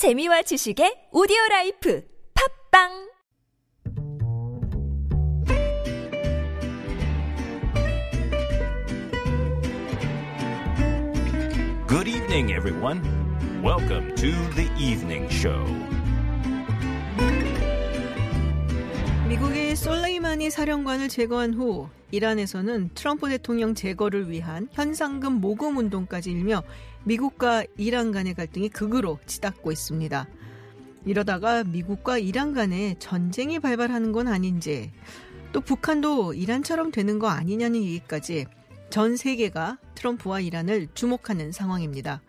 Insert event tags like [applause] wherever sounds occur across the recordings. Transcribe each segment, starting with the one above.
재미와 지식의 오디오 라이프 팟빵 Good evening, everyone. Welcome to the evening show. 미국이 솔레이마니 사령관을 제거한 후 이란에서는 트럼프 대통령 제거를 위한 현상금 모금 운동까지 일며 미국과 이란 간의 갈등이 극으로 치닫고 있습니다. 이러다가 미국과 이란 간에 전쟁이 발발하는 건 아닌지 또 북한도 이란처럼 되는 거 아니냐는 얘기까지 전 세계가 트럼프와 이란을 주목하는 상황입니다.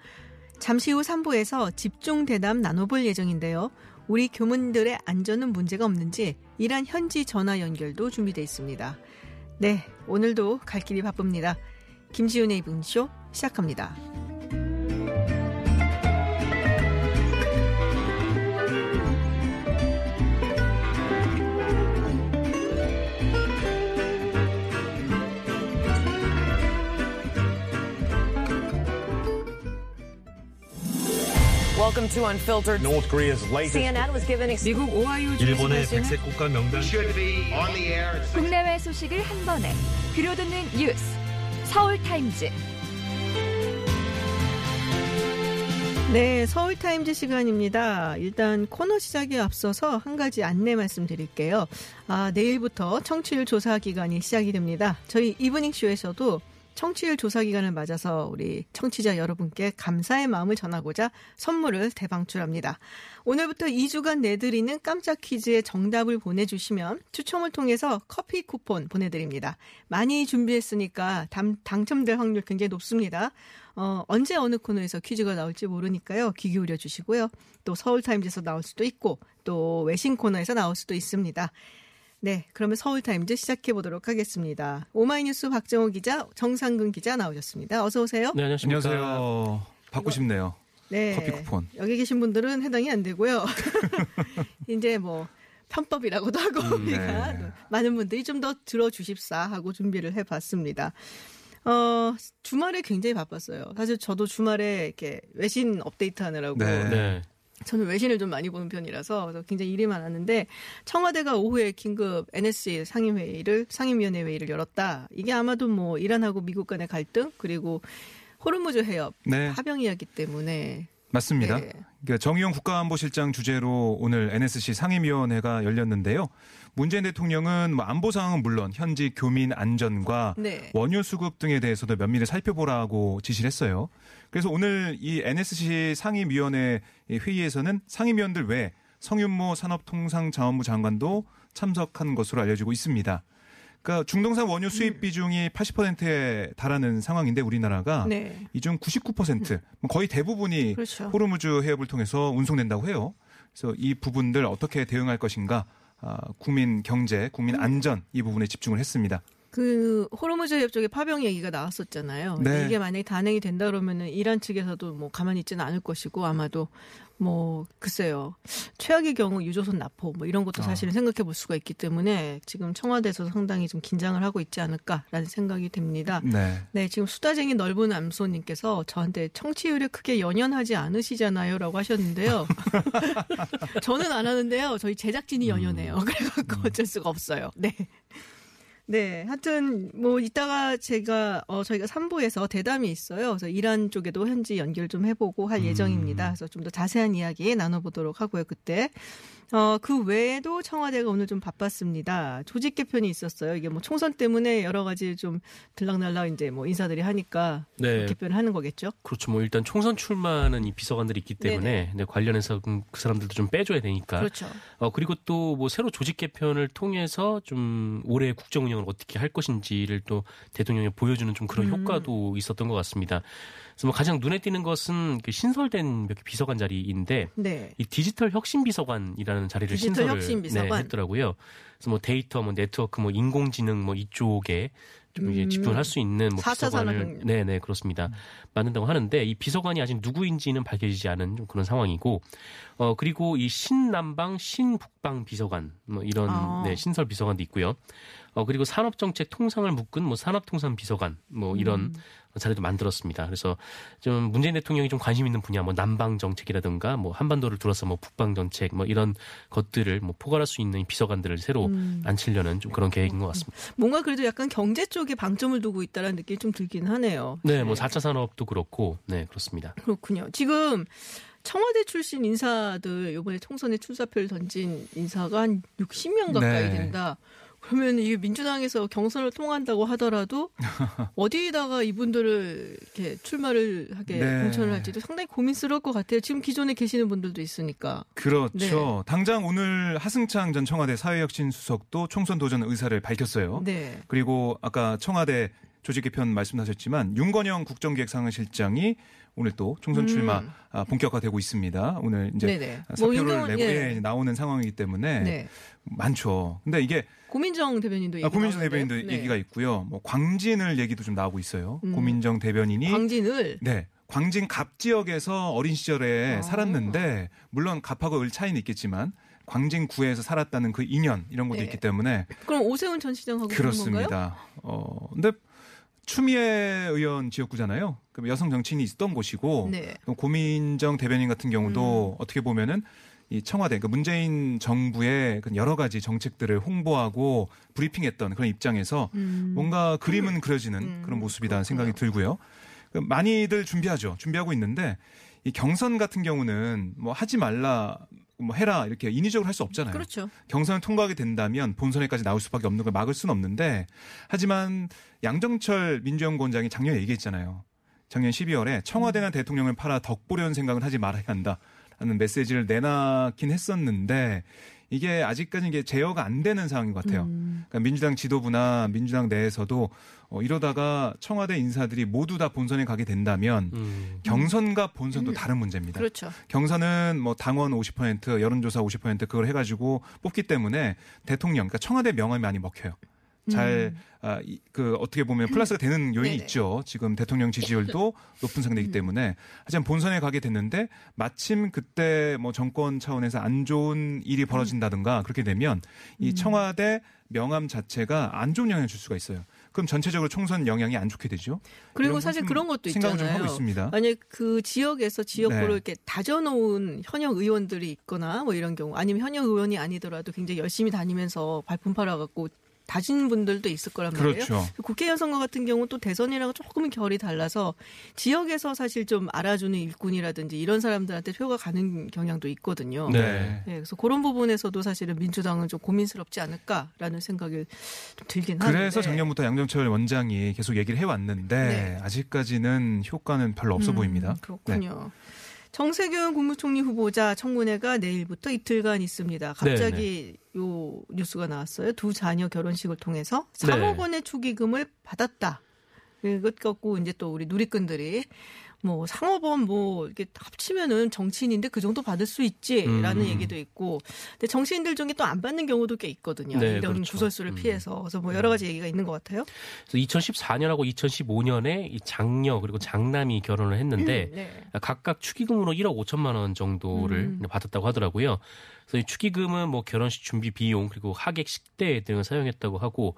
잠시 후 3부에서 집중 대담 나눠볼 예정인데요. 우리 교민들의 안전은 문제가 없는지 이란 현지 전화 연결도 준비되어 있습니다. 네, 오늘도 갈 길이 바쁩니다. 김지윤의 이분쇼 시작합니다. Welcome to Unfiltered. North Korea's latest CNN was given ex- 미국 오하이오 일본의 백색 국가 명단 국내외 소식을 한 번에 들려듣는 뉴스 서울 타임즈 네, 서울타임즈 시간입니다. 일단 코너 시작에 앞서서 한 가지 안내 말씀드릴게요. 아, 내일부터 청취율 조사 기간이 시작이 됩니다. 저희 이브닝쇼에서도 청취율 조사 기간을 맞아서 우리 청취자 여러분께 감사의 마음을 전하고자 선물을 대방출합니다. 오늘부터 2주간 내드리는 깜짝 퀴즈의 정답을 보내주시면 추첨을 통해서 커피 쿠폰 보내드립니다. 많이 준비했으니까 당, 당첨될 확률 굉장히 높습니다. 어, 언제 어느 코너에서 퀴즈가 나올지 모르니까요. 귀 기울여 주시고요. 또 서울타임즈에서 나올 수도 있고 또 외신 코너에서 나올 수도 있습니다. 네, 그러면 서울타임즈 시작해 보도록 하겠습니다. 오마이뉴스 박정호 기자, 정상근 기자 나오셨습니다. 어서 오세요. 네, 안녕하십니까. 안녕하세요. 받고 싶네요. 네. 커피 쿠폰. 여기 계신 분들은 해당이 안 되고요. [laughs] 이제 뭐 편법이라고도 하고 음, 우리가 네. 많은 분들이 좀 더 들어주십사 하고 준비를 해봤습니다. 어, 주말에 굉장히 바빴어요. 사실 저도 주말에 이렇게 외신 업데이트 하느라고 네. 네. 저는 외신을 좀 많이 보는 편이라서 굉장히 일이 많았는데 청와대가 오후에 긴급 NSC 상임회의를 상임위원회 회의를 열었다. 이게 아마도 뭐 이란하고 미국 간의 갈등 그리고 호르무즈 해협 네. 파병이었기 때문에 맞습니다. 네. 그러니까 정의용 국가안보실장 주재로 오늘 NSC 상임위원회가 열렸는데요. 문재인 대통령은 뭐 안보 상황은 물론 현지 교민 안전과 네. 원유 수급 등에 대해서도 면밀히 살펴보라고 지시를 했어요. 그래서 오늘 이 NSC 상임위원회 회의에서는 상임위원들 외 성윤모 산업통상자원부 장관도 참석한 것으로 알려지고 있습니다. 그러니까 중동산 원유 수입 비중이 80%에 달하는 상황인데 우리나라가 네. 이중 99% 거의 대부분이 그렇죠. 호르무즈 해협을 통해서 운송된다고 해요. 그래서 이 부분들 어떻게 대응할 것인가 아, 국민 경제, 국민 음. 안전 이 부분에 집중을 했습니다. 그 호르무즈 해협 쪽에 파병 얘기가 나왔었잖아요. 네. 이게 만약에 단행이 된다 그러면은 이란 측에서도 뭐 가만히 있지는 않을 것이고 아마도 뭐 글쎄요 최악의 경우 유조선 납포 뭐 이런 것도 사실은 생각해 볼 수가 있기 때문에 지금 청와대에서 상당히 좀 긴장을 하고 있지 않을까라는 생각이 됩니다. 네. 네, 지금 수다쟁이 넓은 암소님께서 저한테 청취율에 크게 연연하지 않으시잖아요라고 하셨는데요. [laughs] [laughs] 저는 안 하는데요. 저희 제작진이 연연해요. 그래갖고 어쩔 수가 없어요. 네. 네, 하여튼 뭐 이따가 제가 어 저희가 3부에서 대담이 있어요. 그래서 이란 쪽에도 현지 연결 좀 해보고 할 예정입니다. 그래서 좀 더 자세한 이야기 나눠보도록 하고요. 그때 어 그 외에도 청와대가 오늘 좀 바빴습니다. 조직 개편이 있었어요. 이게 뭐 총선 때문에 여러 가지 좀 들락날락 이제 뭐 인사들이 하니까 네. 개편을 하는 거겠죠. 그렇죠. 뭐 일단 총선 출마는 이 비서관들이 있기 때문에 네, 관련해서 그, 그 사람들도 좀 빼줘야 되니까. 그렇죠. 어 그리고 또 뭐 새로 조직 개편을 통해서 좀 올해 국정 운영을 어떻게 할 것인지를 또 대통령이 보여주는 좀 그런 음. 효과도 있었던 것 같습니다. 그래서 뭐 가장 눈에 띄는 것은 그 신설된 몇 개 비서관 자리인데 네. 이 디지털 혁신 비서관이라는 자리를 디지털 신설을 혁신. 네, 했더라고요. 그래서 뭐 데이터, 뭐 네트워크, 뭐 인공지능 뭐 이쪽에 좀 이제 음. 집중할 수 있는 뭐 4차 비서관을 산업혁명. 네, 네, 그렇습니다. 만든다고 하는데 이 비서관이 아직 누구인지는 밝혀지지 않은 좀 그런 상황이고 어 그리고 이 신남방 신북방 비서관 뭐 이런 아. 네, 신설 비서관도 있고요. 어 그리고 산업 정책 통상을 묶은 뭐 산업통상 비서관 뭐 이런 음. 자리도 만들었습니다. 그래서 좀 문재인 대통령이 좀 관심 있는 분야 뭐 남방 정책이라든가 뭐 한반도를 둘러서 뭐 북방 정책 뭐 이런 것들을 뭐 포괄할 수 있는 비서관들을 새로 음. 앉히려는 좀 그런 계획인 것 같습니다. 뭔가 그래도 약간 경제 쪽에 방점을 두고 있다는 느낌이 좀 들긴 하네요. 네, 뭐 4차 산업도 그렇고 네, 그렇습니다. 그렇군요. 지금 청와대 출신 인사들 이번에 총선에 출사표를 던진 인사가 한 60명 가까이 네. 된다. 그러면 이게 민주당에서 경선을 통한다고 하더라도 [laughs] 어디에다가 이분들을 이렇게 출마를 하게 네. 공천을 할지도 상당히 고민스러울 것 같아요. 지금 기존에 계시는 분들도 있으니까. 그렇죠. 네. 당장 오늘 하승창 전 청와대 사회혁신 수석도 총선 도전 의사를 밝혔어요. 네. 그리고 아까 청와대 조직 개편 말씀하셨지만 윤건영 국정기획상실장이 오늘 또 총선 음. 출마 아, 본격화되고 있습니다. 오늘 이제 네네. 뭐 사표를 윤건원, 내고 예. 예, 나오는 상황이기 때문에 네. 많죠. 근데 이게 고민정 대변인도 아, 고민정 나오는데요. 대변인도 네. 얘기가 있고요. 뭐 광진을 얘기도 좀 나오고 있어요. 음. 고민정 대변인이 광진을 네. 광진 갑 지역에서 어린 시절에 아. 살았는데 물론 갑하고 을 차이는 있겠지만 광진 구에서 살았다는 그 인연 이런 것도 네. 있기 때문에 그럼 오세훈 전 시장하고? 그렇습니다. 어 근데 추미애 의원 지역구잖아요. 그럼 여성 정치인이 있었던 곳이고 네. 고민정 대변인 같은 경우도 어떻게 보면은 이 청와대, 그 문재인 정부의 그 여러 가지 정책들을 홍보하고 브리핑했던 그런 입장에서 음. 뭔가 그림은 그려지는 음, 그런 그렇군요. 생각이 들고요. 그 많이들 준비하죠. 준비하고 있는데 이 경선 같은 경우는 뭐 하지 말라 뭐 해라 이렇게 인위적으로 할 수 없잖아요. 그렇죠. 경선을 통과하게 된다면 본선에까지 나올 수밖에 없는 걸 막을 수는 없는데 하지만 양정철 민주연구원장이 작년에 얘기했잖아요. 작년 12월에 청와대나 음. 대통령을 팔아 덕 보려는 생각은 하지 말아야 한다라는 메시지를 내놨긴 했었는데 이게 아직까지 이게 제어가 안 되는 상황인 것 같아요. 음. 그러니까 민주당 지도부나 민주당 내에서도 어, 이러다가 청와대 인사들이 모두 다 본선에 가게 된다면 음. 경선과 본선도 다른 문제입니다. 그렇죠. 경선은 뭐 당원 50% 여론조사 50% 그걸 해가지고 뽑기 때문에 대통령 그러니까 청와대 명함이 많이 먹혀요. 잘, 아, 이- 그, 어떻게 보면 플러스가 되는 [clears throat] 요인이 음. 네네. 있죠. 지금 대통령 지지율도 [laughs] 높은 상태이기 음. 때문에. 하지만 본선에 가게 됐는데 마침 그때 뭐 정권 차원에서 안 좋은 일이 벌어진다든가 그렇게 되면 이 음. 청와대 명함 자체가 안 좋은 영향을 줄 수가 있어요. 그럼 전체적으로 총선 영향이 안 좋게 되죠. 그리고 사실 건 그런 것도 생각을 있잖아요. 좀 하고 있습니다. 만약 그 지역에서 지역구를 네. 이렇게 다져놓은 현역 의원들이 있거나 뭐 이런 경우 아니면 현역 의원이 아니더라도 굉장히 열심히 다니면서 발품 팔아갖고 다진 분들도 있을 거란 말이에요. 그렇죠. 국회의원 선거 같은 경우 또 대선이랑 조금은 결이 달라서 지역에서 사실 좀 알아주는 일꾼이라든지 이런 사람들한테 표가 가는 경향도 있거든요. 네. 네, 그래서 그런 부분에서도 사실은 민주당은 좀 고민스럽지 않을까라는 생각이 좀 들긴 하는데. 그래서 작년부터 양정철 원장이 계속 얘기를 해왔는데 네. 아직까지는 효과는 별로 없어 음, 보입니다. 그렇군요. 정세균 국무총리 후보자 청문회가 내일부터 이틀간 있습니다. 갑자기 요 뉴스가 나왔어요. 두 자녀 결혼식을 통해서 네. 3억 원의 축의금을 받았다. 이것 갖고 이제 또 우리 누리꾼들이 뭐 상업원 뭐 이렇게 합치면은 정치인인데 그 정도 받을 수 있지라는 음. 얘기도 있고 근데 정치인들 중에 또 안 받는 경우도 꽤 있거든요. 네, 이런 그렇죠. 구설수를 음. 피해서 그래서 뭐 여러 가지 얘기가 있는 것 같아요. 그래서 2014년하고 2015년에 이 장녀 그리고 장남이 결혼을 했는데 네. 각각 축의금으로 1억 5천만 원 정도를 음. 받았다고 하더라고요. 그래서 이 축의금은 뭐 결혼식 준비 비용 그리고 하객 식대 등을 사용했다고 하고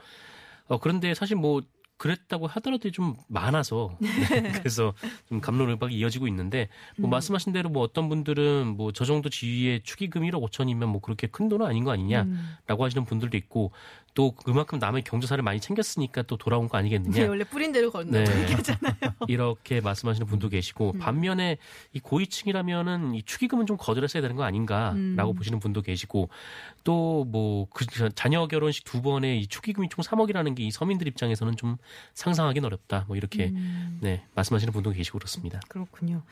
어 그런데 사실 뭐 그랬다고 하더라도 좀 많아서 [laughs] 네, 그래서 좀 감론을박이 이어지고 있는데 뭐 음. 말씀하신 대로 뭐 어떤 분들은 뭐 저 정도 지위의 축의금 1억 5천이면 뭐 그렇게 큰 돈은 아닌 거 아니냐라고 음. 하시는 분들도 있고 또 그만큼 남의 경조사를 많이 챙겼으니까 또 돌아온 거 네, 아니겠느냐 원래 뿌린 대로 걷는다고 네. 얘기하잖아요. [laughs] 이렇게 말씀하시는 분도 음. 계시고 반면에 이 고위층이라면은 이 축의금은 좀 거절했어야 되는 거 아닌가라고 음. 보시는 분도 계시고 또 뭐 그 자녀 결혼식 두 번에 이 축의금이 총 3억이라는 게 이 서민들 입장에서는 좀 상상하기는 어렵다. 뭐 이렇게 음. 네 말씀하시는 분도 계시고 그렇습니다. 그렇군요.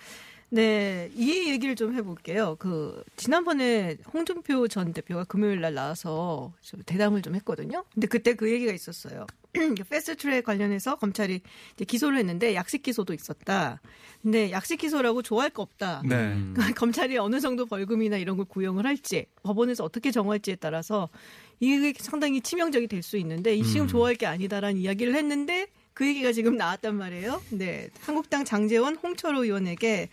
네, 이 얘기를 좀 해볼게요. 그 지난번에 홍준표 전 대표가 금요일 날 나와서 좀 대담을 좀 했거든요. 근데 그때 그 얘기가 있었어요. [clears throat] 패스트트랙 관련해서 검찰이 이제 기소를 했는데 약식 기소도 있었다. 근데 약식 기소라고 좋아할 거 없다. 네. 음. 검찰이 어느 정도 벌금이나 이런 걸 구형을 할지 법원에서 어떻게 정할지에 따라서 이게 상당히 치명적이 될 수 있는데 이 지금 음. 좋아할 게 아니다라는 이야기를 했는데 그 얘기가 지금 나왔단 말이에요. 네, 한국당 장재원 홍철호 의원에게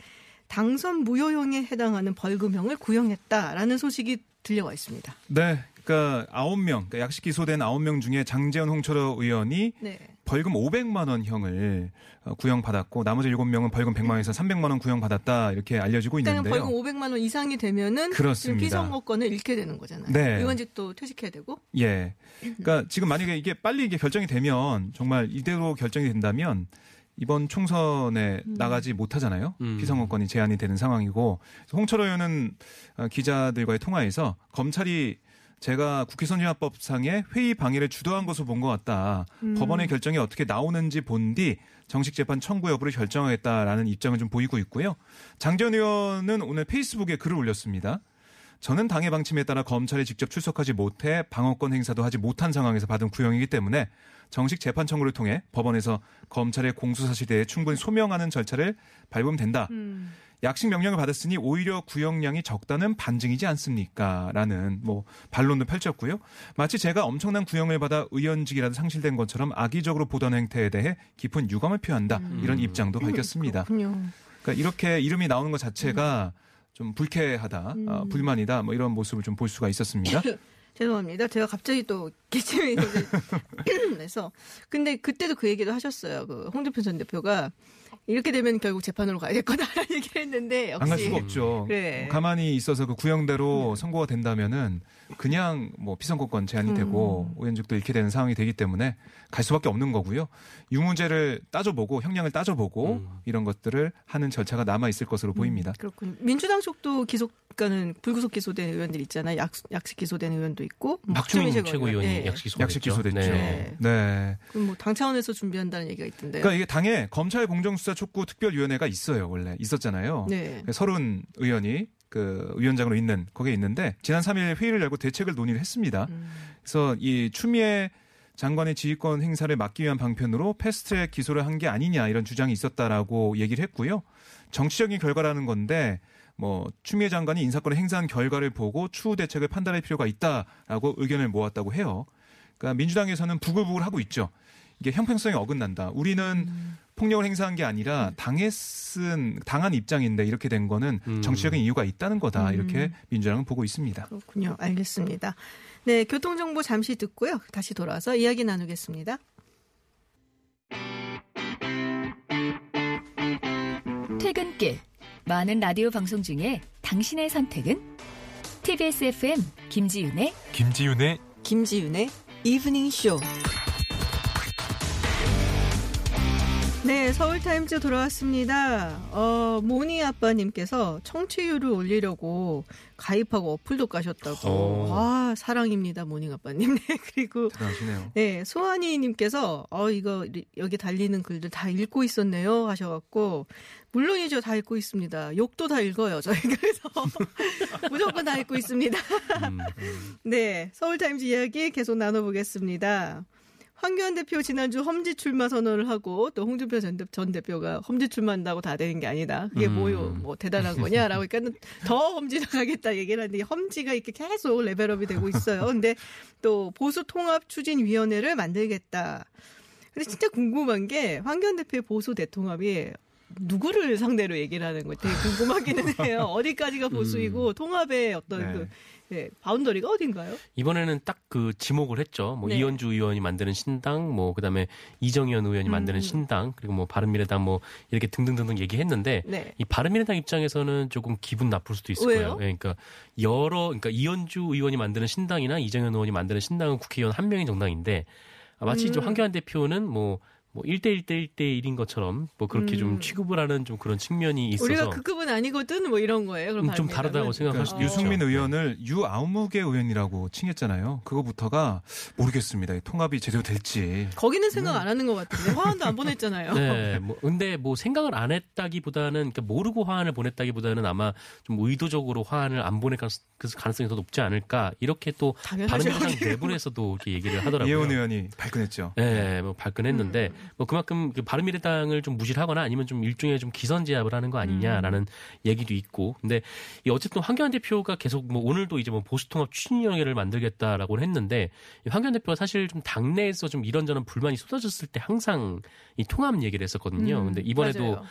당선 무효형에 해당하는 벌금형을 구형했다라는 소식이 들려와 있습니다. 네, 그러니까 아홉 명, 그러니까 약식 기소된 아홉 명 중에 장재현 홍철호 의원이 네. 벌금 500만 원 형을 어, 구형받았고 나머지 7명은 벌금 100만 원에서 300만 원 구형받았다 이렇게 알려지고 있는데요. 벌금 500만 원 이상이 되면은 그렇습니다. 피선거권을 잃게 되는 거잖아요. 네. 의원직도 퇴직해야 되고. 예. 그러니까 지금 만약에 이게 빨리 이게 결정이 되면 정말 이대로 결정이 된다면 이번 총선에 음. 나가지 못하잖아요. 음. 피선거권이 제한이 되는 상황이고 홍철호 의원은 어, 기자들과의 통화에서 검찰이 제가 국회 선진화법상의 회의 방해를 주도한 것으로 본 것 같다. 음. 법원의 결정이 어떻게 나오는지 본 뒤 정식 재판 청구 여부를 결정하겠다라는 입장을 좀 보이고 있고요. 장전 의원은 오늘 페이스북에 글을 올렸습니다. 저는 당의 방침에 따라 검찰에 직접 출석하지 못해 방어권 행사도 하지 못한 상황에서 받은 구형이기 때문에 정식 재판 청구를 통해 법원에서 검찰의 공소사실에 대해 충분히 소명하는 절차를 밟으면 된다. 음. 약식 명령을 받았으니 오히려 구형량이 적다는 반증이지 않습니까? 라는 뭐 반론도 펼쳤고요. 마치 제가 엄청난 구형을 받아 의원직이라도 상실된 것처럼 악의적으로 보도하는 행태에 대해 깊은 유감을 표한다. 이런 입장도 밝혔습니다. 그렇군요. 그러니까 이렇게 이름이 나오는 것 자체가 좀 불쾌하다, 어, 불만이다, 뭐 이런 모습을 좀 볼 수가 있었습니다. [laughs] 죄송합니다. 제가 갑자기 또 기침이 내서 [laughs] 근데 그때도 그 얘기도 하셨어요. 그 홍준표 전 대표가 이렇게 되면 결국 재판으로 가야 될 거다라는 [laughs] 얘기를 했는데 역시 안 갈 수가 없죠. 그래. 뭐 가만히 있어서 그 구형대로 선고가 된다면은 그냥 뭐 피선거권 제한이 되고 의원직도 잃게 되는 상황이 되기 때문에 갈 수밖에 없는 거고요. 유무죄를 따져보고 형량을 따져보고 이런 것들을 하는 절차가 남아 있을 것으로 보입니다. 그렇군. 민주당 쪽도 기소가는 불구속 기소된 의원들 있잖아요. 약, 약식 기소된 의원도 있고. 뭐 박주민 최고위원이 네. 약식 기소됐죠. 약식 기소됐죠. 네. 네. 그럼 뭐 당 차원에서 준비한다는 얘기가 있던데요. 그러니까 이게 당에 검찰 공정수사 촉구 특별위원회가 있어요 원래 있었잖아요. 네. 서른 의원이 그 위원장으로 있는 거기에 있는데 지난 3일 회의를 열고 대책을 논의를 했습니다. 음. 그래서 이 추미애 장관의 지휘권 행사를 막기 위한 방편으로 패스트트랙 기소를 한 게 아니냐 이런 주장이 있었다라고 얘기를 했고요. 정치적인 결과라는 건데 뭐 추미애 장관이 인사권을 행사한 결과를 보고 추후 대책을 판단할 필요가 있다라고 의견을 모았다고 해요. 그러니까 민주당에서는 부글부글 하고 있죠. 이게 형평성이 어긋난다. 우리는 폭력을 행사한 게 아니라 당에 쓴 당한 입장인데 이렇게 된 거는 음. 정치적인 이유가 있다는 거다. 이렇게 민주당은 보고 있습니다. 그렇군요. 알겠습니다. 네, 교통 정보 잠시 듣고요. 다시 돌아와서 이야기 나누겠습니다. 퇴근길 많은 라디오 방송 중에 당신의 선택은 TBS FM 김지윤의 김지윤의 김지윤의 이브닝 쇼. 네, 서울타임즈 돌아왔습니다. 어, 모니 아빠님께서 청취율을 올리려고 가입하고 어플도 까셨다고. 오. 아, 사랑입니다, 모닝 아빠님. [laughs] 네, 그리고 대단하시네요. 네, 소환이님께서 어 이거 리- 여기 달리는 글들 다 읽고 있었네요 하셔갖고 물론이죠 다 읽고 있습니다. 욕도 다 읽어요 저희 [laughs] 그래서 [laughs] 무조건 다 읽고 있습니다. 음. 네, 서울타임즈 이야기 계속 나눠보겠습니다. 황교안 대표 지난주 험지 출마 선언을 하고 또 홍준표 전, 대- 전 대표가 험지 출마한다고 다 되는 게 아니다. 그게 음. 뭐요? 뭐 대단한 거냐라고 그러니까 더 험지 나가겠다 얘기를 하는데 험지가 이렇게 계속 레벨업이 되고 있어요. 근데 또 보수 통합 추진 위원회를 만들겠다. 근데 진짜 궁금한 게 황교안 대표의 보수 대통합이 누구를 상대로 얘기를 하는 거 되게 궁금하기는 해요. 어디까지가 보수이고 통합의 어떤 네. 그 네, 바운더리가 어딘가요? 이번에는 딱 그 지목을 했죠. 뭐 네. 이현주 의원이 만드는 신당, 뭐 그다음에 이정현 의원이 만드는 음. 신당, 그리고 뭐 바른미래당 뭐 이렇게 등등등등 얘기했는데 네. 이 바른미래당 입장에서는 조금 기분 나쁠 수도 있을 왜요? 거예요. 예, 그러니까 여러 그러니까 이현주 의원이 만드는 신당이나 이정현 의원이 만드는 신당은 국회의원 한 명의 정당인데 아, 마치 이제 음. 황교안 대표는 뭐 뭐 1대1 대 1대1인 것처럼 뭐 그렇게 음. 좀 취급을 하는 좀 그런 측면이 있어서 우리가 그 급은 아니거든 뭐 이런 거예요. 그럼 음, 좀? 다르다고 생각할 수도 그러니까 있죠. 유승민 네. 의원을 유아무개 의원이라고 칭했잖아요. 그거부터가 모르겠습니다. 이 통합이 제대로 될지. 거기는 생각 안 하는 것 같은데 화환도 안 보냈잖아요. 네, 뭐 근데 뭐 생각을 안 했다기보다는 그러니까 모르고 화환을 보냈다기보다는 아마 좀 의도적으로 화환을 안 보낼 가능- 그 가능성이 더 높지 않을까 이렇게 또. 바른미래당 [laughs] 내부에서도 이렇게 얘기를 하더라고요. 예원 의원이 발끈했죠. 네, 뭐 발끈했는데 음. 뭐 그만큼 그 바른미래당을 좀 무시를 하거나 아니면 좀 일종의 좀 기선 제압을 하는 거 아니냐라는 음. 얘기도 있고, 근데 이 어쨌든 황교안 대표가 계속 뭐 오늘도 이제 뭐 보수통합 추진위원회를 만들겠다라고 했는데 이 황교안 대표가 사실 좀 당내에서 좀 이런저런 불만이 쏟아졌을 때 항상 이 통합 얘기를 했었거든요. 음, 근데 이번에도 맞아요.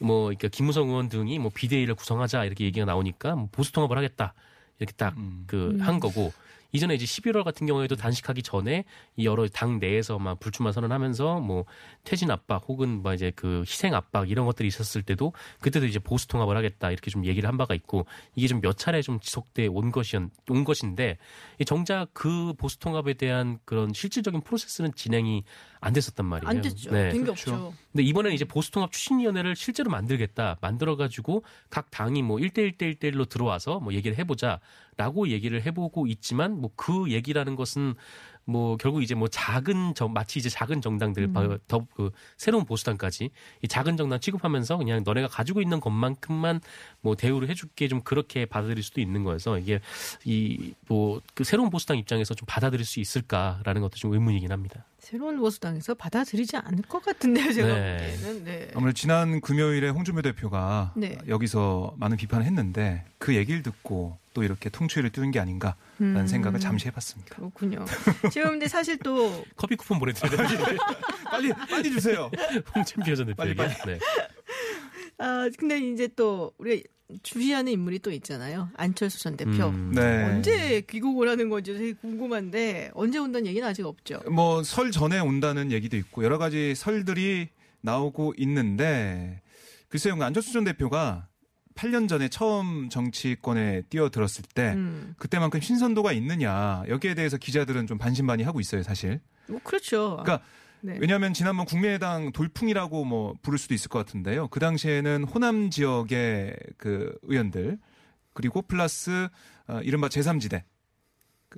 뭐 그러니까 김무성 의원 등이 뭐 비대위를 구성하자 이렇게 얘기가 나오니까 뭐 보수 통합을 하겠다. 이렇게 딱 음. 그한 거고 이전에 이제 11월 같은 경우에도 단식하기 전에 이 여러 당 내에서 막 불출마 선언하면서 뭐 퇴진 압박 혹은 뭐 이제 그 희생 압박 이런 것들이 있었을 때도 그때도 이제 보수 통합을 하겠다 이렇게 좀 얘기를 한 바가 있고 이게 좀 몇 차례 좀 지속돼 온 것이 온 것인데 이 정작 그 보수 통합에 대한 그런 실질적인 프로세스는 진행이 안 됐었단 말이에요. 안 됐죠. 네. 된게 그렇죠. 없죠. 근데 이번에는 이제 보수통합 추진위원회를 실제로 만들겠다. 만들어가지고 각 당이 뭐 1대1대1대1로 들어와서 뭐 얘기를 해보자. 라고 얘기를 해보고 있지만 뭐 그 얘기라는 것은 뭐 결국 이제 뭐 작은 정 마치 이제 작은 정당들 음. 더그 새로운 보수당까지 이 작은 정당 취급하면서 그냥 너네가 가지고 있는 것만큼만 뭐 대우를 해줄게 좀 그렇게 받아들일 수도 있는 거여서 이게 이 뭐 그 새로운 보수당 입장에서 좀 받아들일 수 있을까라는 것도 좀 의문이긴 합니다. 새로운 보수당에서 받아들이지 않을 것 같은데요, 제가 네. 보기에는. 네. 아무래도 지난 금요일에 홍준표 대표가 네. 여기서 많은 비판을 했는데 그 얘기를 듣고 또 이렇게 통추위를 뚫은 게 아닌가라는 음. 생각을 잠시 해봤습니다. 그렇군요. 지금 근데 사실 또 [laughs] 커피 쿠폰 보내드려야 되는데 빨리 빨리 주세요. 홍준표 전 빨리, 대표에게. 네. 아 근데 이제 또 우리가 주시하는 인물이 또 있잖아요. 안철수 전 대표. 음. 네. 언제 귀국을 하는 건지 되게 궁금한데 언제 온다는 얘기는 아직 없죠. 뭐 설 전에 온다는 얘기도 있고 여러 가지 설들이 나오고 있는데 글쎄요 안철수 전 대표가 8년 전에 처음 정치권에 뛰어들었을 때 음. 그때만큼 신선도가 있느냐 여기에 대해서 기자들은 좀 반신반의하고 있어요 사실. 뭐 그렇죠. 그러니까 네. 왜냐하면 지난번 국민의당 돌풍이라고 뭐 부를 수도 있을 것 같은데요. 그 당시에는 호남 지역의 그 의원들 그리고 플러스 어, 이른바 제3지대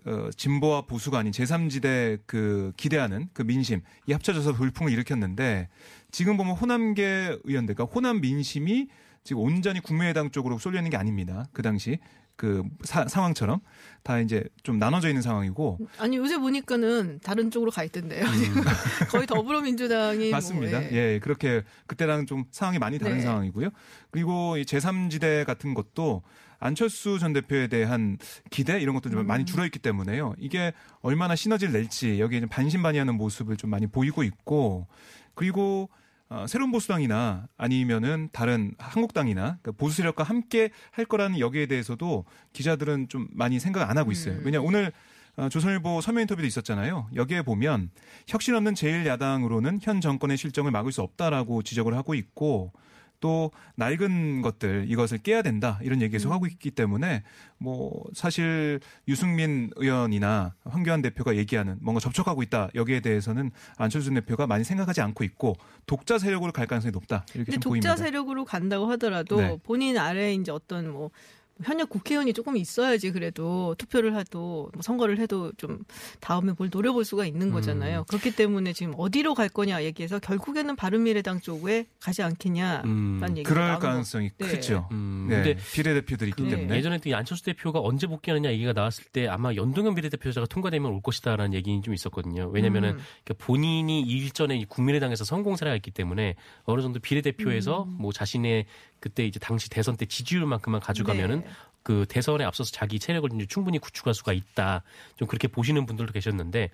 어, 진보와 보수가 아닌 제3지대 그 기대하는 그 민심 이 합쳐져서 돌풍을 일으켰는데 지금 보면 호남계 의원들 그러니까 호남 민심이 지금 온전히 국민의당 쪽으로 쏠려 있는 게 아닙니다. 그 당시 그 사- 상황처럼 다 이제 좀 나눠져 있는 상황이고 아니 요새 보니까는 다른 쪽으로 가 있던데요. [laughs] 거의 더불어민주당이 음. 맞습니다. 뭐, 예, 그렇게 그때랑 좀 상황이 많이 다른 네. 상황이고요. 그리고 이 제3지대 같은 것도 안철수 전 대표에 대한 기대 이런 것도 좀 음. 많이 줄어 있기 때문에요. 이게 얼마나 시너지를 낼지 여기에 좀 반신반의하는 모습을 좀 많이 보이고 있고 그리고 어, 새로운 보수당이나 아니면은 다른 한국당이나 그러니까 보수 세력과 함께 할 거라는 여기에 대해서도 기자들은 좀 많이 생각 안 하고 있어요. 음. 왜냐 오늘 어, 조선일보 서면 인터뷰도 있었잖아요. 여기에 보면 혁신 없는 제1야당으로는 현 정권의 실정을 막을 수 없다라고 지적을 하고 있고 또 낡은 것들 이것을 깨야 된다 이런 얘기 계속 음. 하고 있기 때문에 뭐 사실 유승민 의원이나 황교안 대표가 얘기하는 뭔가 접촉하고 있다 여기에 대해서는 안철수 대표가 많이 생각하지 않고 있고 독자 세력으로 갈 가능성이 높다 이렇게 독자 보입니다. 세력으로 간다고 하더라도 네. 본인 아래 이제 어떤 뭐 현역 국회의원이 조금 있어야지 그래도 투표를 해도 뭐 선거를 해도 좀 다음에 뭘 노려볼 수가 있는 음. 거잖아요. 그렇기 때문에 지금 어디로 갈 거냐 얘기해서 결국에는 바른미래당 쪽에 가지 않겠냐라는 음, 얘기가 그럴 나오는 거. 가능성이 네. 크죠. 음, 네, 근데 비례대표들이 있기 네. 때문에 예전에 또이 안철수 대표가 언제 복귀하느냐 얘기가 나왔을 때 아마 연동형 비례대표자가 통과되면 올 것이다라는 얘기는 좀 있었거든요. 왜냐면은 음. 그러니까 본인이 일전에 이 국민의당에서 성공 사례가 있기 때문에 어느 정도 비례대표에서 음. 뭐 자신의 그때 이제 당시 대선 때 지지율만큼만 가져가면은 네. 그 대선에 앞서서 자기 체력을 이제 충분히 구축할 수가 있다. 좀 그렇게 보시는 분들도 계셨는데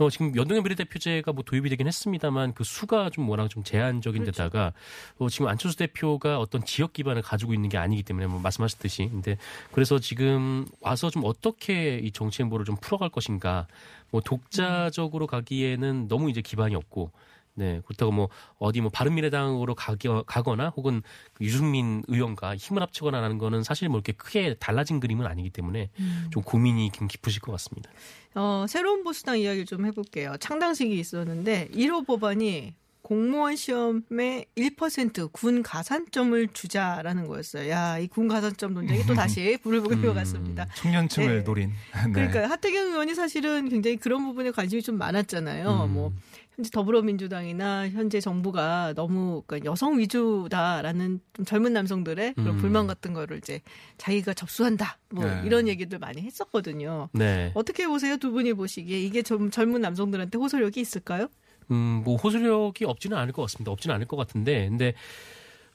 어, 지금 연동형 비례대표제가 뭐 도입이 되긴 했습니다만 그 수가 좀 워낙 좀 제한적인데다가 어, 지금 안철수 대표가 어떤 지역 기반을 가지고 있는 게 아니기 때문에 뭐 말씀하셨듯이 근데 그래서 지금 와서 좀 어떻게 이 정치 행보를 좀 풀어갈 것인가 뭐 독자적으로 가기에는 너무 이제 기반이 없고 네 그렇다고 뭐 어디 뭐 바른미래당으로 가기, 가거나 혹은 그 유승민 의원과 힘을 합치거나 하는 거는 사실 뭐 이렇게 크게 달라진 그림은 아니기 때문에 좀 고민이 좀 깊으실 것 같습니다. 어, 새로운 보수당 이야기를 좀 해볼게요. 창당식이 있었는데 1호 법안이 공무원 시험에 1%군 가산점을 주자라는 거였어요. 야, 이 군 가산점 논쟁이 또 다시 [laughs] 불을 보게 것 같습니다. 청년층을 네. 노린. [laughs] 네. 그러니까 하태경 의원이 사실은 굉장히 그런 부분에 관심이 좀 많았잖아요. 음. 뭐 현재 더불어민주당이나 현재 정부가 너무 그러니까 여성 위주다라는 좀 젊은 남성들의 그런 음. 불만 같은 거를 이제 자기가 접수한다. 뭐 네. 이런 얘기들 많이 했었거든요. 네. 어떻게 보세요? 두 분이 보시기에 이게 좀 젊은 남성들한테 호소력이 있을까요? 음, 뭐 호소력이 없지는 않을 것 같습니다. 없지는 않을 것 같은데, 근데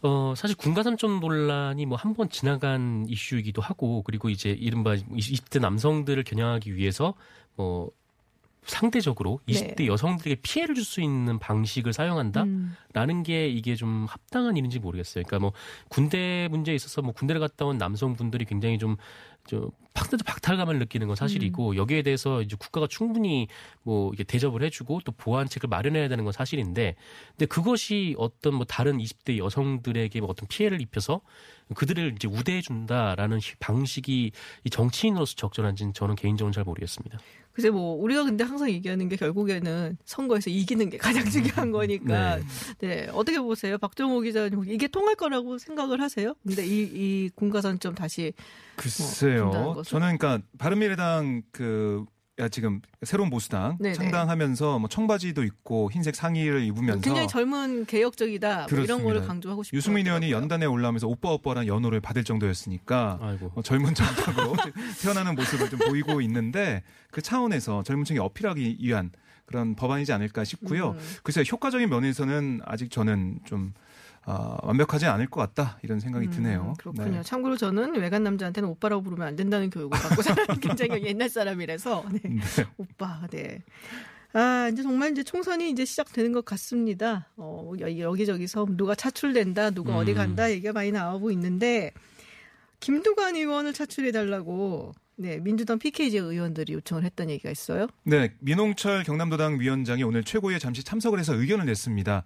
어 사실 군가산점 논란이 뭐 한 번 지나간 이슈이기도 하고, 그리고 이제 이른바 20대 남성들을 겨냥하기 위해서 뭐 상대적으로 20대 여성들에게 피해를 줄 수 있는 방식을 사용한다라는 음. 게 이게 좀 합당한 일인지 모르겠어요. 그러니까 뭐 군대 문제에 있어서 뭐 군대를 갔다 온 남성분들이 굉장히 좀저팍 박탈감을 느끼는 건 사실이고 음. 여기에 대해서 이제 국가가 충분히 뭐 이게 대접을 해주고 또 보완책을 마련해야 되는 건 사실인데 근데 그것이 어떤 뭐 다른 20대 여성들에게 뭐 어떤 피해를 입혀서 그들을 이제 우대해 준다라는 방식이 이 정치인으로서 적절한지는 저는 개인적으로 잘 모르겠습니다. 글쎄 뭐 우리가 근데 항상 얘기하는 게 결국에는 선거에서 이기는 게 가장 중요한 거니까 네. 네, 어떻게 보세요? 박정호 기자님 이게 통할 거라고 생각을 하세요? 근데 이, 이 군가선 좀 다시 글쎄요. 것은? 저는 그러니까 바른미래당 그 야, 지금 새로운 보수당 네네. 창당하면서 뭐 청바지도 입고 흰색 상의를 입으면서 굉장히 젊은 개혁적이다 뭐 이런. 거를 강조하고 싶어요. 유승민 의원이 연단에 올라오면서 오빠 오빠란 연호를 받을 정도였으니까 아이고. 뭐 젊은 정당으로 [laughs] 태어나는 모습을 좀 보이고 있는데 그 차원에서 젊은 층이 어필하기 위한 그런 법안이지 않을까 싶고요. 음. 글쎄 효과적인 면에서는 아직 저는 좀 아, 완벽하지 않을 것 같다 이런 생각이 드네요. 음, 그렇군요. 네. 참고로 저는 외간 남자한테는 오빠라고 부르면 안 된다는 교육을 받고 [laughs] 자라는 굉장히 [laughs] 옛날 사람이라서 네. 네. 오빠. 네. 아, 이제 정말 이제 총선이 이제 시작되는 것 같습니다. 어, 여- 여기저기서 누가 차출된다, 누가 어디 음. 간다 얘기가 많이 나오고 있는데 김두관 의원을 차출해 달라고 네, 민주당 PKG 의원들이 요청을 했다는 얘기가 있어요. 네, 민홍철 경남도당 위원장이 오늘 최고위에 잠시 참석을 해서 의견을 냈습니다.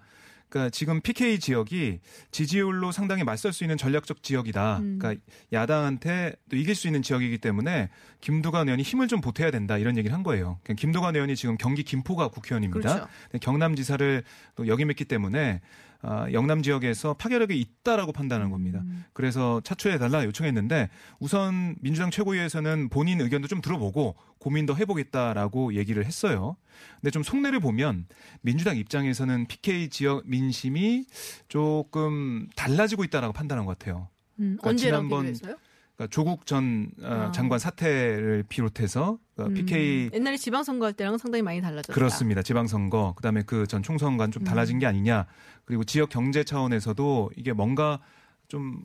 그러니까 지금 PK 지역이 지지율로 상당히 맞설 수 있는 전략적 지역이다. 음. 그러니까 야당한테 또 이길 수 있는 지역이기 때문에 김두관 의원이 힘을 좀 보태야 된다 이런 얘기를 한 거예요. 그러니까 김두관 의원이 지금 경기 김포가 국회의원입니다. 그렇죠. 네, 경남지사를 또 역임했기 때문에 아, 영남 지역에서 파괴력이 있다라고 판단하는 겁니다. 음. 그래서 차출해 달라 요청했는데 우선 민주당 최고위에서는 본인 의견도 좀 들어보고 고민도 해보겠다라고 얘기를 했어요. 근데 좀 속내를 보면 민주당 입장에서는 PK 지역 민심이 조금 달라지고 있다라고 판단한 것 같아요. 음, 그러니까 언제랑 비교해서요? 그러니까 조국 전 어, 아. 장관 사태를 비롯해서 그러니까 음, PK 옛날에 지방선거 할 때랑 상당히 많이 달라졌다. 그렇습니다. 지방선거 그다음에 그 전 총선과는 좀 달라진 게 아니냐. 그리고 지역 경제 차원에서도 이게 뭔가 좀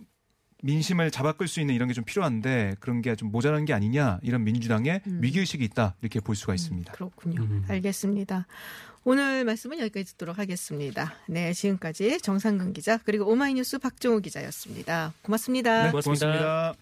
민심을 잡아끌 수 있는 이런 게 좀 필요한데 그런 게 좀 모자란 게 아니냐 이런 민주당의 음. 위기의식이 있다 이렇게 볼 수가 있습니다. 그렇군요. 음. 알겠습니다. 오늘 말씀은 여기까지 듣도록 하겠습니다. 네, 지금까지 정상근 기자 그리고 오마이뉴스 박정우 기자였습니다. 고맙습니다. 네, 고맙습니다. 고맙습니다.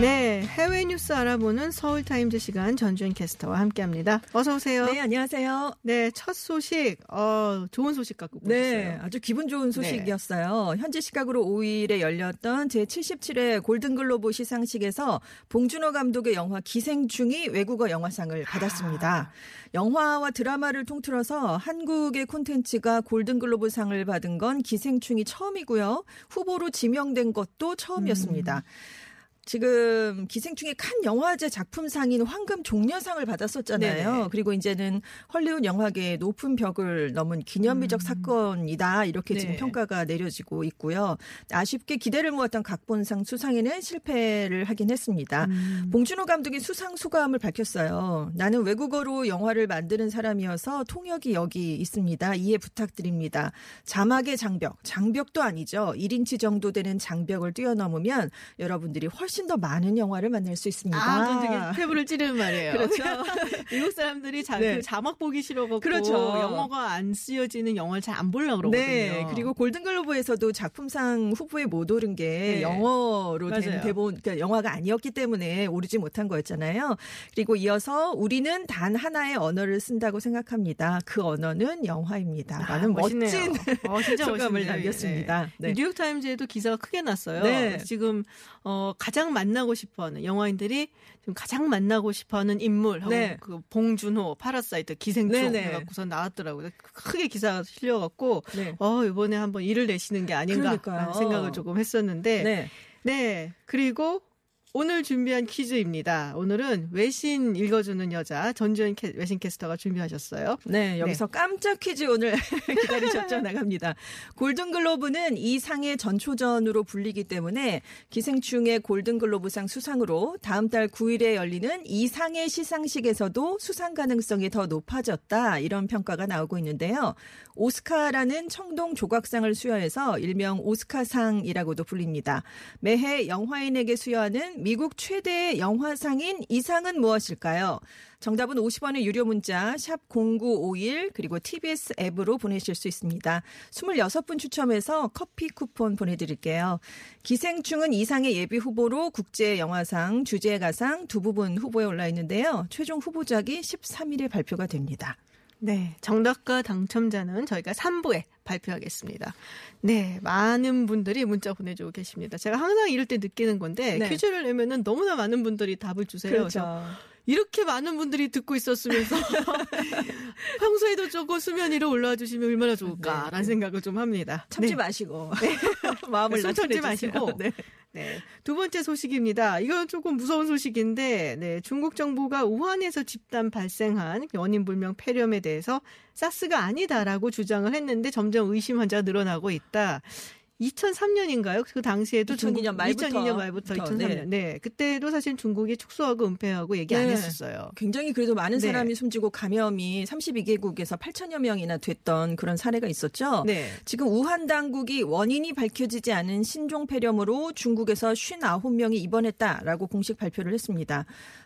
네, 해외 뉴스 알아보는 서울 타임즈 시간 전주현 캐스터와 함께합니다. 어서 오세요. 네, 안녕하세요. 네, 첫 소식, 어, 좋은 소식 갖고 네, 오셨어요. 아주 기분 좋은 소식이었어요. 현지 시각으로 5일에 열렸던 제77회 골든글로브 시상식에서 봉준호 감독의 영화 기생충이 외국어 영화상을 받았습니다. 영화와 드라마를 통틀어서 한국의 콘텐츠가 골든글로브상을 받은 건 기생충이 처음이고요. 후보로 지명된 것도 처음이었습니다. 지금 기생충이 칸 영화제 작품상인 황금 종려상을 받았었잖아요. 네네. 그리고 이제는 헐리우드 영화계의 높은 벽을 넘은 기념비적 사건이다 이렇게 지금 네. 평가가 내려지고 있고요. 아쉽게 기대를 모았던 각본상 수상에는 실패를 하긴 했습니다. 음. 봉준호 감독이 수상 소감을 밝혔어요. 나는 외국어로 영화를 만드는 사람이어서 통역이 여기 있습니다. 이해 부탁드립니다. 자막의 장벽, 장벽도 아니죠. 1인치 정도 되는 장벽을 뛰어넘으면 여러분들이 훨씬 더 많은 영화를 만날 수 있습니다. 아, 그건 되게 태블을 찌르는 말이에요. [laughs] 그렇죠. [laughs] 미국 사람들이 자, 네. 그 자막 보기 싫어갖고 그렇죠. 영어가 안 쓰여지는 영화를 잘 안 보려고 그러거든요. 네, 그리고 골든글로브에서도 작품상 후보에 못 오른 게 네. 영어로 된 맞아요. 대본, 그러니까 영화가 아니었기 때문에 오르지 못한 거였잖아요. 그리고 이어서 우리는 단 하나의 언어를 쓴다고 생각합니다. 그 언어는 영화입니다. 아, 라는 멋있네요. 멋진 어, [laughs] 소감을. 남겼습니다. 네. 네. 뉴욕 타임즈에도 기사가 크게 났어요. 네. 지금 어, 가장 만나고 싶어하는 영화인들이 지금 가장 만나고 싶어하는 인물 하고 네. 그 봉준호, Parasite, 기생충 네네. 갖고서 나왔더라고요. 크게 기사가 실려갖고 네. 어 이번에 한번 일을 내시는 게 아닌가 그러니까요. 생각을 조금 했었는데 네. 네. 그리고 오늘 준비한 퀴즈입니다. 오늘은 외신 읽어주는 여자 전주현 캐, 외신 캐스터가 준비하셨어요. 네, 여기서 깜짝 퀴즈 오늘 [laughs] 기다리셨죠? 나갑니다. 골든글로브는 이 상의 전초전으로 불리기 때문에 기생충의 골든글로브상 수상으로 다음 달 9일에 열리는 이 상의 시상식에서도 수상 가능성이 더 높아졌다. 이런 평가가 나오고 있는데요. 오스카라는 청동 조각상을 수여해서 일명 오스카상이라고도 불립니다. 매해 영화인에게 수여하는 미국 최대의 영화상인 이 상은 무엇일까요? 정답은 50원의 유료 문자 샵 0951 그리고 TBS 앱으로 보내실 수 있습니다. 26분 추첨해서 커피 쿠폰 보내드릴게요. 기생충은 이상의 예비 후보로 국제영화상, 주제가상 두 부분 후보에 올라 있는데요. 최종 후보작이 13일에 발표가 됩니다. 네, 정답과 당첨자는 저희가 3부에 발표하겠습니다. 네, 많은 분들이 문자 보내주고 계십니다. 제가 항상 이럴 때 느끼는 건데 네. 퀴즈를 내면은 너무나 많은 분들이 답을 주세요. 그래서 이렇게 많은 분들이 듣고 있었으면서 [laughs] [laughs] 평소에도 조금 수면 위로 올라와 주시면 얼마나 좋을까라는 네. 생각을 좀 합니다. 참지 네. 마시고 [laughs] 마음을 숨 참지. 마시고. 네. 네. 두 번째 소식입니다. 이건 조금 무서운 소식인데, 네. 중국 정부가 우한에서 집단 발생한 원인 불명 폐렴에 대해서 사스가 아니다라고 주장을 했는데 점점 의심 환자가 늘어나고 있다. 2003년인가요? 그 당시에도 2002년 말부터. 2002년 말부터 부터, 2003년. 네. 그때도 사실 중국이 축소하고 은폐하고 얘기 안 네. 했었어요. 굉장히 그래도 많은 네. 사람이 숨지고 감염이 32개국에서 8천여 명이나 됐던 그런 사례가 있었죠. 네. 지금 우한 당국이 원인이 밝혀지지 않은 신종 폐렴으로 중국에서 59명이 입원했다라고 공식 발표를 했습니다.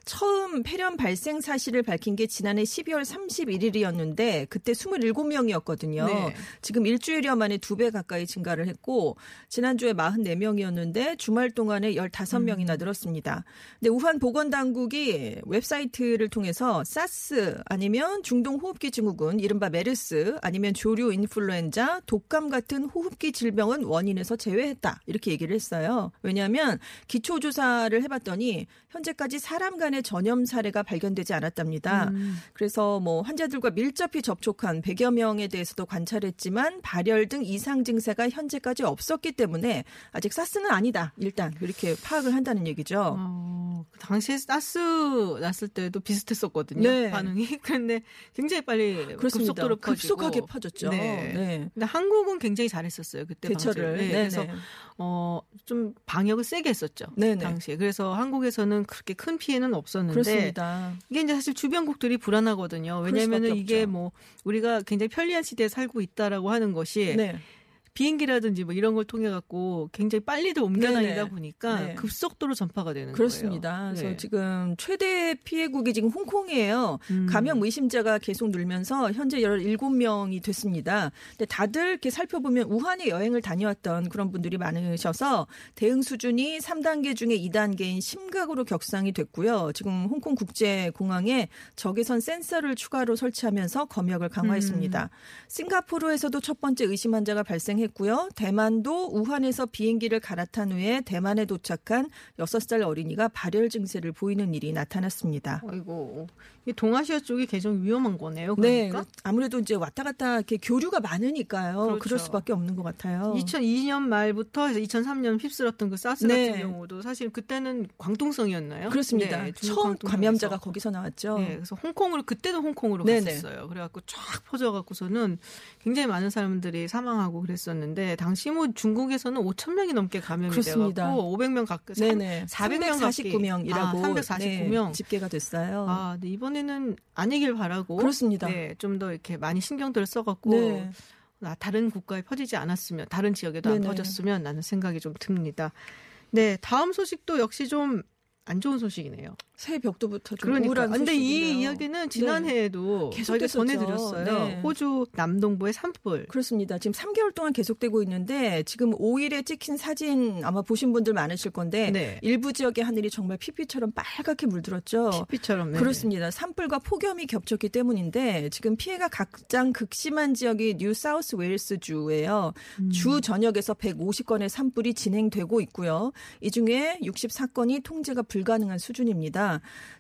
처음 폐렴 발생 사실을 밝힌 게 지난해 12월 31일이었는데 그때 27명이었거든요. 네. 지금 일주일여 만에 두 배 가까이 증가를 했고 지난주에 44명이었는데 주말 동안에 15명이나 음. 늘었습니다. 근데 우한 보건 당국이 웹사이트를 통해서 사스 아니면 중동 호흡기 증후군 이른바 메르스 아니면 조류 인플루엔자 독감 같은 호흡기 질병은 원인에서 제외했다 이렇게 얘기를 했어요. 왜냐하면 기초 조사를 해 봤더니 현재까지 사람 간의 전염 사례가 발견되지 않았답니다. 음. 그래서 뭐 환자들과 밀접히 접촉한 100여 명에 대해서도 관찰했지만 발열 등 이상 증세가 현재까지 없었기 때문에 아직 사스는 아니다. 일단 이렇게 파악을 한다는 얘기죠. 어, 그 당시에 사스 났을 때도 비슷했었거든요. 네. 반응이. [laughs] 그런데 굉장히 빨리 그렇습니다. 급속도로 퍼지고. 급속하게 퍼졌죠. 네. 네. 근데 한국은 굉장히 잘했었어요. 그때 대처를. 네, 네네. 그래서 어, 좀 방역을 세게 했었죠. 네네. 당시에. 그래서 한국에서는 그렇게 큰 피해는 없었는데 그렇습니다. 이게 이제 사실 주변국들이 불안하거든요. 수밖에 이게. 뭐 우리가 굉장히 편리한 시대에 살고 있다라고 하는 것이 네. 비행기라든지 뭐 이런 걸 통해 갖고 굉장히 빨리들 옮겨다니다. 보니까 네. 급속도로 전파가 되는 그렇습니다. 거예요. 그래서 네. 지금 최대 피해국이 지금 홍콩이에요. 음. 감염 의심자가 계속 늘면서 현재 17명이 됐습니다. 근데 다들 이렇게 살펴보면 우한에 여행을 다녀왔던 그런 분들이 많으셔서 대응 수준이 3단계 중에 2단계인 심각으로 격상이 됐고요. 지금 홍콩 국제 공항에 적외선 센서를 추가로 설치하면서 검역을 강화했습니다. 음. 싱가포르에서도 첫 번째 의심 환자가 발생했고 요. 대만도 우한에서 비행기를 갈아탄 후에 대만에 도착한 6살 어린이가 발열 증세를 보이는 일이 나타났습니다. 아이고 이 동아시아 쪽이 계속 위험한 거네요. 네, 그러니까 아무래도 이제 왔다 갔다 이렇게 교류가 많으니까요. 그렇죠. 그럴 수밖에 없는 것 같아요. 2002년 말부터 해서 2003년 휩쓸었던 그 사스 네. 같은 경우도 사실 그때는 광동성이었나요? 그렇습니다. 네, 처음. 감염자가 거기서 나왔죠. 네, 그래서 홍콩으로 그때도 홍콩으로 네네. 갔었어요. 그래갖고 쫙 퍼져갖고서는 굉장히 많은 사람들이 사망하고 그랬 었는데 당시 뭐 중국에서는 5천 명이 넘게 감염이 그렇습니다. 돼갖고 500명 가까이 네네. 400명 349명이라고 아, 349명. 집계가 됐어요. 아, 근데 이번에는 아니길 바라고 그렇습니다. 네, 좀 더 이렇게 많이 신경들을 써갖고 네. 아, 다른 국가에 퍼지지 않았으면 다른 지역에도 안 네네. 퍼졌으면 라는 생각이 좀 듭니다. 네, 다음 소식도 역시 좀 안 좋은 소식이네요. 새해 벽두부터 좀 그러니까. 우울한 근데 소식이네요. 이 이야기는 지난해에도 계속 저희가 됐었죠. 전해드렸어요. 네. 호주 남동부의 산불. 그렇습니다. 지금 3개월 동안 계속되고 있는데 지금 5일에 찍힌 사진 아마 보신 분들 많으실 건데 네. 일부 지역의 하늘이 정말 피피처럼 빨갛게 물들었죠. 피처럼 네. 그렇습니다. 산불과 폭염이 겹쳤기 때문인데 지금 피해가 가장 극심한 지역이 뉴 사우스 웨일스 주예요. 음. 주 전역에서 150건의 산불이 진행되고 있고요. 이 중에 64건이 통제가 불가능한 수준입니다.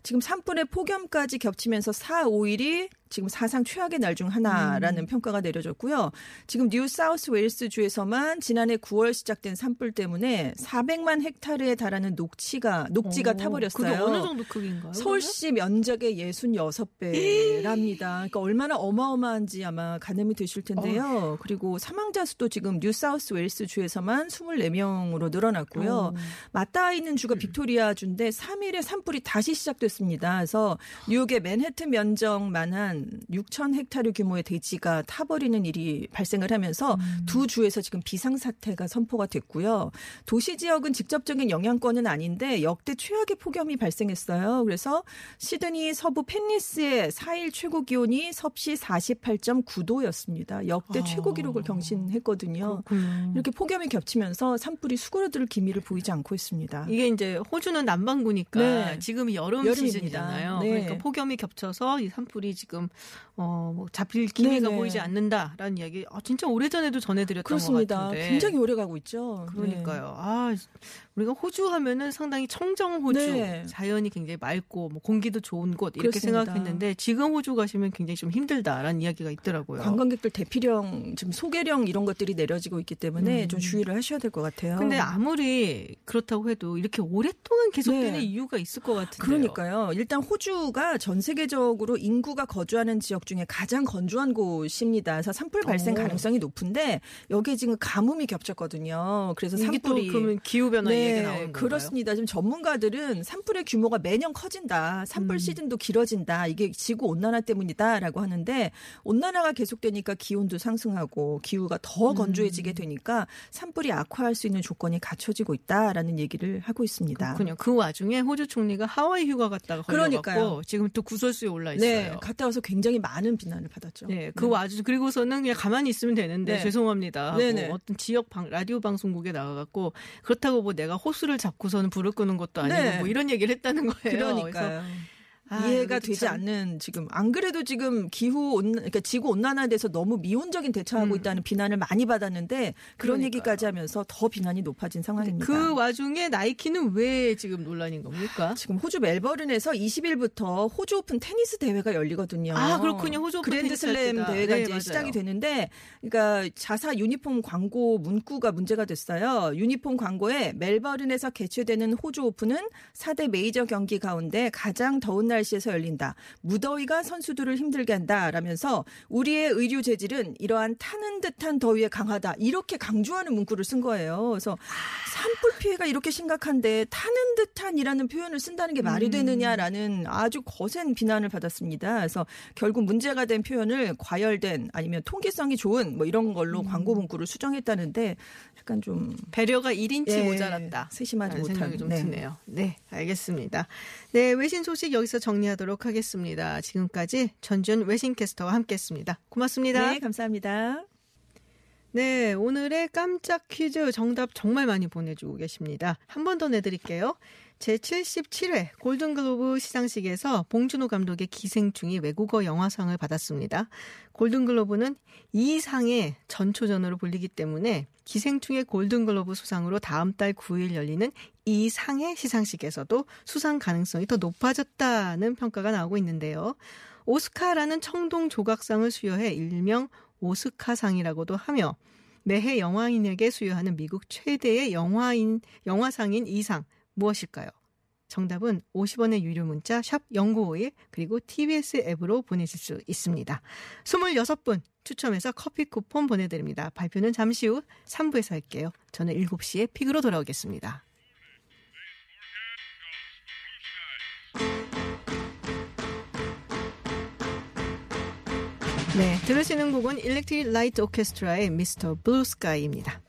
지금 산불의 폭염까지 겹치면서 4, 5일이 지금 사상 최악의 날 중 하나라는 음. 평가가 내려졌고요. 지금 뉴 사우스 웨일스 주에서만 지난해 9월 시작된 산불 때문에 400만 헥타르에 달하는 녹지가 녹지가 오, 타버렸어요. 그게 어느 정도 크기인가요? 서울시 면적의 66배랍니다. 그러니까 얼마나 어마어마한지 아마 가늠이 되실 텐데요. 그리고 사망자 수도 지금 뉴 사우스 웨일스 주에서만 24명으로 늘어났고요. 어. 맞닿아 있는 주가 빅토리아 주인데 3일에 산불이 다시 시작됐습니다. 그래서 뉴욕의 맨해튼 면적만 한 6천 헥타르 규모의 대지가 타버리는 일이 발생을 하면서 음. 두 주에서 지금 비상사태가 선포가 됐고요. 도시 지역은 직접적인 영향권은 아닌데 역대 최악의 폭염이 발생했어요. 그래서 시드니 서부 펜리스의 4일 최고 기온이 섭씨 48.9도였습니다. 역대 아. 최고 기록을 경신했거든요. 그렇군요. 이렇게 폭염이 겹치면서 산불이 수그러들 기미를 보이지 않고 있습니다. 이게 이제 호주는 남반구니까 네. 지금이 여름 여름입니다. 시즌이잖아요. 네. 그러니까 폭염이 겹쳐서 이 산불이 지금 어 뭐 잡힐 기미가 네네. 보이지 않는다라는 이야기. 아, 진짜 오래 전에도 전해드렸던 것 그렇습니다. 같은데. 굉장히 오래 가고 있죠. 그러니까요. 아 우리가 호주 하면은 상당히 청정 호주, 네. 자연이 굉장히 맑고 뭐 공기도 좋은 곳 이렇게 그렇습니다. 생각했는데 지금 호주 가시면 굉장히 좀 힘들다라는 이야기가 있더라고요. 네. 관광객들 대피령, 지금 소개령 이런 것들이 내려지고 있기 때문에 음. 좀 주의를 하셔야 될 것 같아요. 근데 아무리 그렇다고 해도 이렇게 오랫동안 계속되는 네. 이유가 있을 것 같은데요. 그러니까요. 일단 호주가 전 세계적으로 인구가 거주 하는 지역 중에 가장 건조한 곳입니다. 그래서 산불 발생 오. 가능성이 높은데 여기에 지금 가뭄이 겹쳤거든요. 그래서 산불이 그러면 기후 변화 얘기가 나오는 건가요? 네, 그렇습니다. 지금 전문가들은 산불의 규모가 매년 커진다. 산불 음. 시즌도 길어진다. 이게 지구 온난화 때문이다라고 하는데 온난화가 계속되니까 기온도 상승하고 기후가 더 음. 건조해지게 되니까 산불이 악화할 수 있는 조건이 갖춰지고 있다라는 얘기를 하고 있습니다. 그렇군요. 그 와중에 호주 총리가 하와이 휴가 갔다가 걸려갖고 그러니까요. 지금 또 구설수에 올라 있어요. 네, 갔다 와서 굉장히 많은 비난을 받았죠. 네, 그 와중 그리고서는 그냥 가만히 있으면 되는데 네. 죄송합니다. 네네. 어떤 지역 방, 라디오 방송국에 나가갖고 그렇다고 뭐 내가 호수를 잡고서는 불을 끄는 것도 아니고 네. 뭐 이런 얘기를 했다는 거예요. 그러니까요. 아, 이해가 되지 참- 않는 지금 안 그래도 지금 기후 온 그러니까 지구 온난화에 대해서 너무 미온적인 대처하고 음. 있다는 비난을 많이 받았는데 그런 그러니까요. 얘기까지 하면서 더 비난이 높아진 상황입니다. 그 와중에 나이키는 왜 지금 논란인 겁니까? 지금 호주 멜버른에서 20일부터 호주 오픈 테니스 대회가 열리거든요. 아, 그렇군요. 호주 오픈 그랜드 테니스 할 슬램 때다. 대회가 네, 이제 맞아요. 시작이 되는데, 그러니까 자사 유니폼 광고 문구가 문제가 됐어요. 유니폼 광고에 멜버른에서 개최되는 호주 오픈은 4대 메이저 경기 가운데 가장 더운 날 씨에서 열린다. 무더위가 선수들을 힘들게 한다라면서 우리의 의류 재질은 이러한 타는 듯한 더위에 강하다. 이렇게 강조하는 문구를 쓴 거예요. 그래서 산불 피해가 이렇게 심각한데 타는 듯한이라는 표현을 쓴다는 게 말이 되느냐라는 아주 거센 비난을 받았습니다. 그래서 결국 문제가 된 표현을 과열된 아니면 통계성이 좋은 뭐 이런 걸로 광고 문구를 수정했다는데 약간 좀 배려가 1인치 예, 모자랐다. 세심하지 못한 생각이 좀 네. 드네요. 네, 알겠습니다. 네, 외신 소식 여기서 정리하도록 하겠습니다. 지금까지 전준 외신캐스터와 함께했습니다. 고맙습니다. 네, 감사합니다. 네, 오늘의 깜짝 퀴즈 정답 정말 많이 보내주고 계십니다. 한 번 더 내드릴게요. 제77회 골든글로브 시상식에서 봉준호 감독의 기생충이 외국어 영화상을 받았습니다. 골든글로브는 이 상의 전초전으로 불리기 때문에 기생충의 골든글로브 수상으로 다음 달 9일 열리는 이 상의 시상식에서도 수상 가능성이 더 높아졌다는 평가가 나오고 있는데요. 오스카라는 청동 조각상을 수여해 일명 오스카상이라고도 하며 매해 영화인에게 수여하는 미국 최대의 영화인 영화상인 이상 무엇일까요? 정답은 50원의 유료 문자 샵 0951 그리고 TBS 앱으로 보내실 수 있습니다. 26분 추첨해서 커피 쿠폰 보내드립니다. 발표는 잠시 후 3부에서 할게요. 저는 7시의 pick으로 돌아오겠습니다. 네, 들으시는 곡은 라이트 오케스트라의 Mr. Blue Sky입니다.